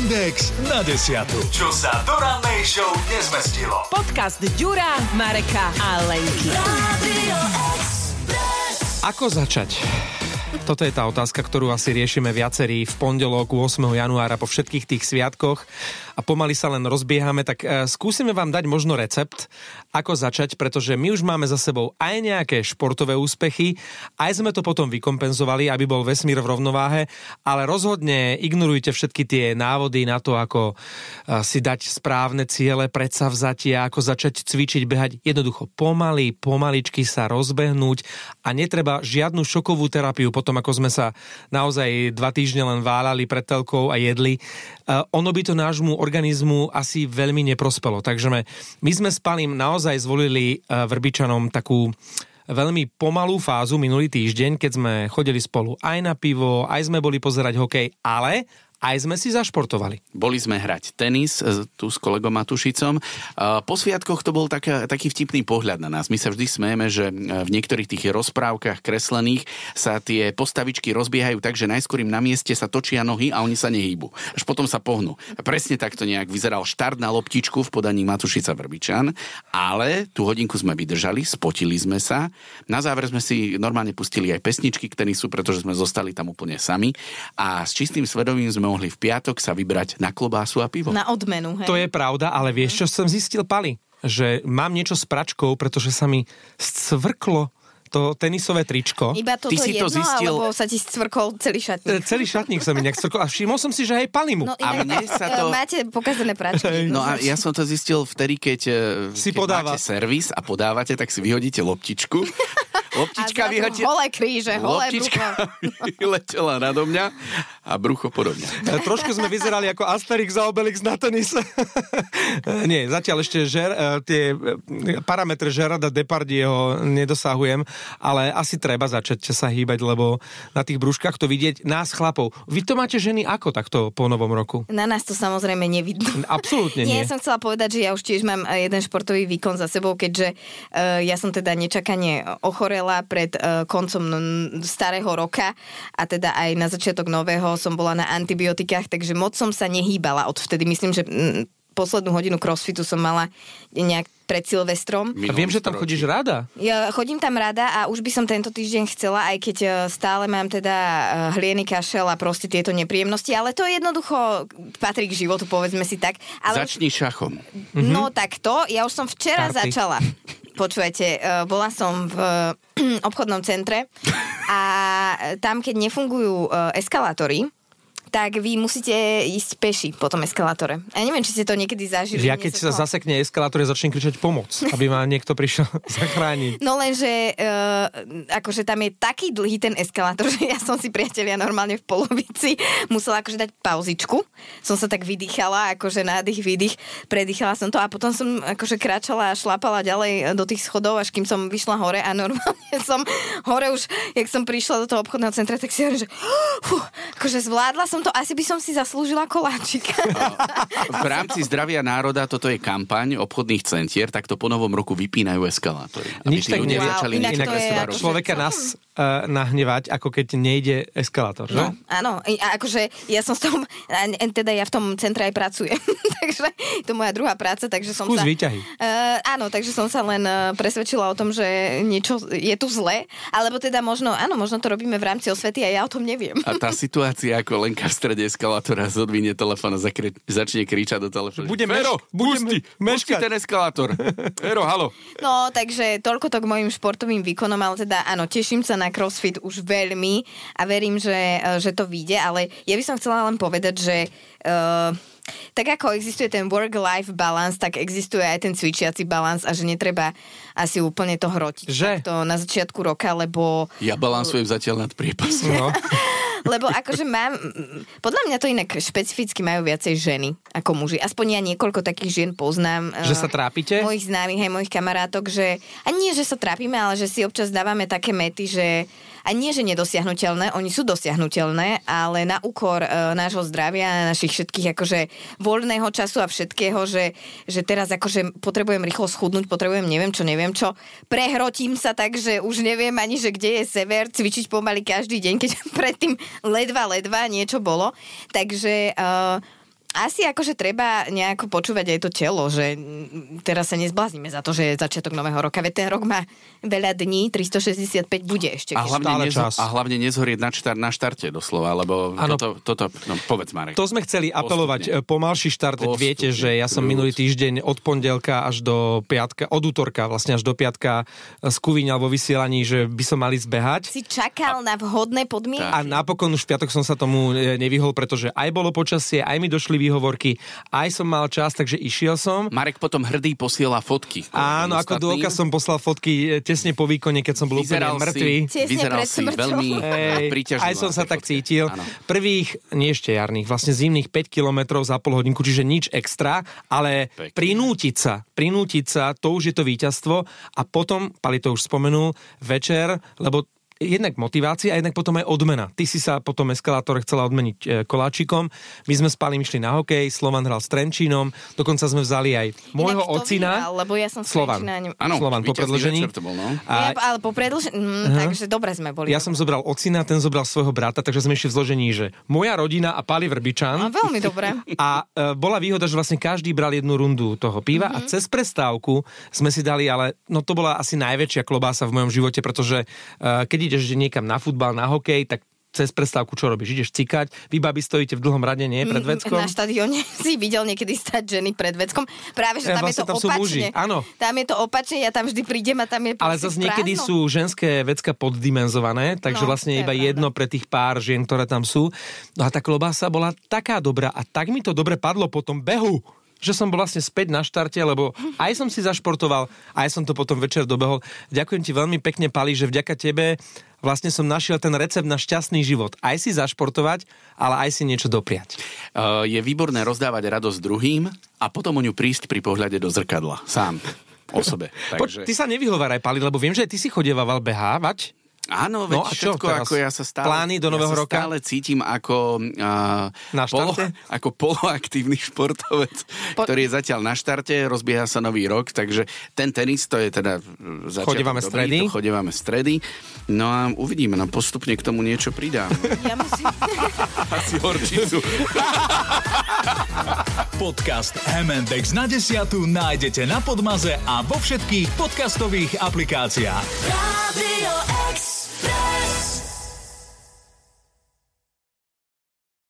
Index na desiatu. Čo sa do rannej show nezmestilo. Podcast Ďura, Mareka a Lenky. Ako začať? Toto je tá otázka, ktorú asi riešime viacerí v pondelok 8. januára po všetkých tých sviatkoch a pomaly sa len rozbiehame, tak e, skúsime vám dať možno recept, ako začať, pretože my už máme za sebou aj nejaké športové úspechy, aj sme to potom vykompenzovali, aby bol vesmír v rovnováhe, ale rozhodne ignorujte všetky tie návody na to, ako e, si dať správne ciele, predsavzatia, ako začať cvičiť, behať. Jednoducho pomaly, pomaličky sa rozbehnúť a netreba žiadnu šokovú terapiu potom, ako sme sa naozaj dva týždne len váľali pred telkou a jedli. Uh, ono by to nášmu organizmu asi veľmi neprospelo. Takže my, sme s Palim naozaj zvolili uh, Vrbičanom takú veľmi pomalú fázu minulý týždeň, keď sme chodili spolu aj na pivo, aj sme boli pozerať hokej, ale aj sme si zašportovali. Boli sme hrať tenis e, tu s kolegom Matušicom. E, po sviatkoch to bol taká, taký vtipný pohľad na nás. My sa vždy smejeme, že e, v niektorých tých rozprávkach kreslených sa tie postavičky rozbiehajú tak, že najskôr im na mieste sa točia nohy a oni sa nehýbu. Až potom sa pohnú. Presne takto nejak vyzeral štart na loptičku v podaní Matušica Vrbičan, ale tú hodinku sme vydržali, spotili sme sa. Na záver sme si normálne pustili aj pesničky k tenisu, pretože sme zostali tam úplne sami a s čistým svedomím sme mohli v piatok sa vybrať na klobásu a pivo. Na odmenu, hej. To je pravda, ale vieš, čo som zistil, Pali? Že mám niečo s pračkou, pretože sa mi scvrklo to tenisové tričko. Iba toto Ty si jedno, to zistil- alebo sa ti scvrkol celý E, šatník? Celý šatník sa mi nejak scvrkol a všimol som si, že aj Palimu. No, A mne sa to- e, Máte pokazené práčky. No a ja som to zistil vtedy, keď, e, Si keď podáva. máte servis a podávate, tak si vyhodíte loptičku. Loptička a vyhodí... holé kríže, holé Loptička brucho. letela nado mňa a brucho podobne. E, Trošku sme vyzerali ako Asterix a Obelix na tenise. Nie, zatiaľ ešte žer, e, tie e, parametre Gerarda Depardieho nedosahujem, ale asi treba začať sa hýbať, lebo na tých brúškach to vidieť nás chlapov. Vy to máte ženy ako takto po novom roku? Na nás to samozrejme nevidno. Absolútne nie. Nie, som chcela povedať, že ja už tiež mám jeden športový výkon za sebou, keďže uh, ja som teda nečakane ochorela pred uh, koncom starého roka a teda aj na začiatok nového som bola na antibiotikách, takže moc som sa nehýbala odvtedy. Myslím, že poslednú hodinu crossfitu som mala nejak pred Silvestrom. A viem, že tam chodíš rada. Ja chodím tam rada a už by som tento týždeň chcela, aj keď e, stále mám teda e, hliený kašel a proste tieto nepríjemnosti, ale to jednoducho patrí k životu, povedzme si tak. Ale Začni šachom. No takto, ja už som včera Karty. začala. Počujete, uh, bola som v uh, obchodnom centre a tam, keď nefungujú uh, eskalátory, tak vy musíte ísť peši po tom eskalátore. Ja neviem, či ste to niekedy zažili. Ja keď sa zasekne eskalátor, ja začnem kričať pomoc, aby ma niekto prišiel zachrániť. No lenže, uh, akože tam je taký dlhý ten eskalátor, že ja som si priatelia normálne v polovici musela akože dať pauzičku. Som sa tak vydýchala, akože nádych, výdych, predýchala som to a potom som akože kráčala a šlapala ďalej do tých schodov, až kým som vyšla hore a normálne som hore už, jak som prišla do toho obchodného centra, tak si hovorím, že fú, akože zvládla som to, asi by som si zaslúžila koláčik. V rámci zdravia národa toto je kampaň obchodných centier, tak to po novom roku vypínajú eskalátory. Aby Nič tí tak ľudia nevie. začali Inak to je. Človeka nás uh, nahnevať, ako keď nejde eskalátor, že? No, áno, a akože ja som s tom, teda ja v tom centre aj pracujem, takže to je moja druhá práca, takže som Skús sa... výťahy. Uh, áno, takže som sa len uh, presvedčila o tom, že niečo je tu zle, alebo teda možno, áno, možno to robíme v rámci osvety a ja o tom neviem. A tá situácia, ako Lenka v strede eskalátora zodvine telefón a zakri- začne kričať do telefónu. Budem Fero, meš- pusti meškať." ten eskalátor. Fero, halo. No, takže toľko to k mojim športovým výkonom, ale teda áno, teším sa na CrossFit už veľmi a verím, že, eh, že to vyjde, ale ja by som chcela len povedať, že uh, tak ako existuje ten work-life balance, tak existuje aj ten cvičiaci balans a že netreba asi úplne to hrotiť. Že? To na začiatku roka, lebo Ja balansujem zatiaľ nad priepasom. No. lebo akože mám, podľa mňa to inak špecificky majú viacej ženy ako muži. Aspoň ja niekoľko takých žien poznám. Že eh, sa trápite? Mojich známych, aj mojich kamarátok, že a nie, že sa trápime, ale že si občas dávame také mety, že a nie, že nedosiahnutelné, oni sú dosiahnutelné, ale na úkor e, nášho zdravia, našich všetkých akože voľného času a všetkého, že, že teraz akože potrebujem rýchlo schudnúť, potrebujem neviem čo, neviem čo. Prehrotím sa tak, že už neviem ani, že kde je sever, cvičiť pomaly každý deň, keď predtým ledva, ledva niečo bolo. Takže... Uh, asi akože treba nejako počúvať aj to telo, že teraz sa nezbláznime za to, že je začiatok nového roka, veď ten rok má veľa dní, 365 bude ešte. A hlavne, nezho- čas. a hlavne nezhorieť na, štart, na štarte doslova, lebo Áno. toto, toto, no povedz Marek. To sme chceli apelovať. Postupne. e, Pomalší štart. Postupne. Viete, že ja som minulý týždeň od pondelka až do piatka, od útorka vlastne až do piatka skúviňal vo vysielaní, že by som mali zbehať. Si čakal na vhodné podmienky? A napokon už v piatok som sa tomu e, nevyhol, pretože aj bolo počasie, aj mi došli výhovorky, aj som mal čas, takže išiel som. Marek potom hrdý posiela fotky. Áno, ako dôkaz som poslal fotky e, tesne po výkone, keď som bol Vyzeral úplne si, Tesne vyzeral si veľmi príťažlivo. aj som sa tak cítil. Áno. Prvých, nie ešte jarných, vlastne zimných 5 kilometrov za pol hodinku, čiže nič extra, ale Pekne. prinútiť sa, prinútiť sa, to už je to víťazstvo a potom, Pali to už spomenul, večer, lebo jednak motivácia a jednak potom aj odmena. Ty si sa po tom eskalátore chcela odmeniť e, koláčikom. My sme spali, išli na hokej, Slovan hral s Trenčínom, dokonca sme vzali aj môjho ocina. vyhral? Lebo ja som Slovan. Áno, Slovan po predlžení. bol, no. Ja, A ale po predlž... Mm, takže dobre sme boli. ja som zobral ocina, ten zobral svojho brata, takže sme išli v zložení, že moja rodina a Pali Vrbičan. No, veľmi dobre. A e, bola výhoda, že vlastne každý bral jednu rundu toho piva mm-hmm. a cez prestávku sme si dali, ale no to bola asi najväčšia klobása v mojom živote, pretože e, keď ideš niekam na futbal, na hokej, tak cez prestávku čo robíš? Ideš cikať, vy babi stojíte v dlhom rade, nie? Pred veckom? Na štadióne si videl niekedy stať ženy pred veckom. Práve, že Ja, tam vlastne je to tam sú muži, opačne. áno. Tam je to opačne, ja tam vždy prídem a tam je Ale zase niekedy sú ženské vecka poddimenzované, takže No, vlastne je iba pravda. jedno pre tých pár žien, ktoré tam sú. No a tá klobása bola taká dobrá a tak mi to dobre padlo po tom behu že som bol vlastne späť na štarte, lebo aj som si zašportoval, aj som to potom večer dobehol. Ďakujem ti veľmi pekne, Pali, že vďaka tebe vlastne som našiel ten recept na šťastný život. Aj si zašportovať, ale aj si niečo dopriať. Uh, je výborné rozdávať radosť druhým a potom o ňu prísť pri pohľade do zrkadla. Sám. O sebe. Takže... ty sa nevyhováraj, Pali, lebo viem, že ty si chodieval behávať. Áno, No veď a čo všetko, teraz? ako ja sa stále... Plány do nového ja sa roka? stále cítim ako... Uh, Na polo, ako poloaktívny športovec, Po- ktorý je zatiaľ na štarte, rozbieha sa nový rok, takže ten tenis, to je teda začiatok Chodívame dobrý, stredy? To chodívame stredy. No a uvidíme, no postupne k tomu niečo pridám. Ja musím... Asi horčicu. Podcast M&X na desiatu nájdete na Podmaze a vo všetkých podcastových aplikáciách. Radio